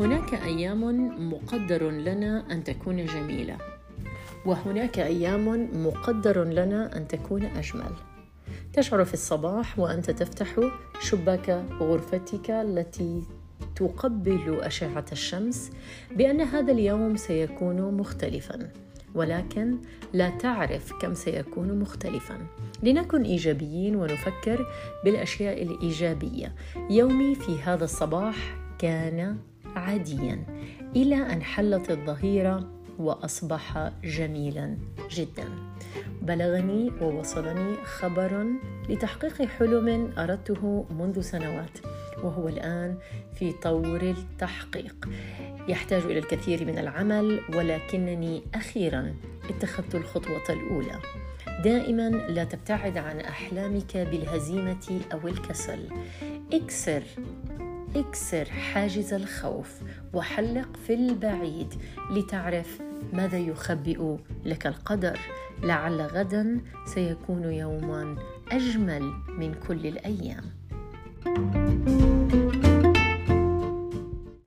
هناك أيام مقدر لنا أن تكون جميلة. وهناك أيام مقدر لنا أن تكون أجمل. تشعر في الصباح وأنت تفتح شباك غرفتك التي تقبل أشعة الشمس بأن هذا اليوم سيكون مختلفا. ولكن لا تعرف كم سيكون مختلفا. لنكن إيجابيين ونفكر بالأشياء الإيجابية. يومي في هذا الصباح كان عاديا إلى أن حلت الظهيرة وأصبح جميلا جدا. بلغني ووصلني خبر لتحقيق حلم أردته منذ سنوات وهو الآن في طور التحقيق. يحتاج إلى الكثير من العمل ولكنني أخيرا اتخذت الخطوة الأولى. دائما لا تبتعد عن أحلامك بالهزيمة أو الكسل. اكسر اكسر حاجز الخوف وحلق في البعيد لتعرف ماذا يخبئ لك القدر. لعل غدا سيكون يوما أجمل من كل الأيام. thank you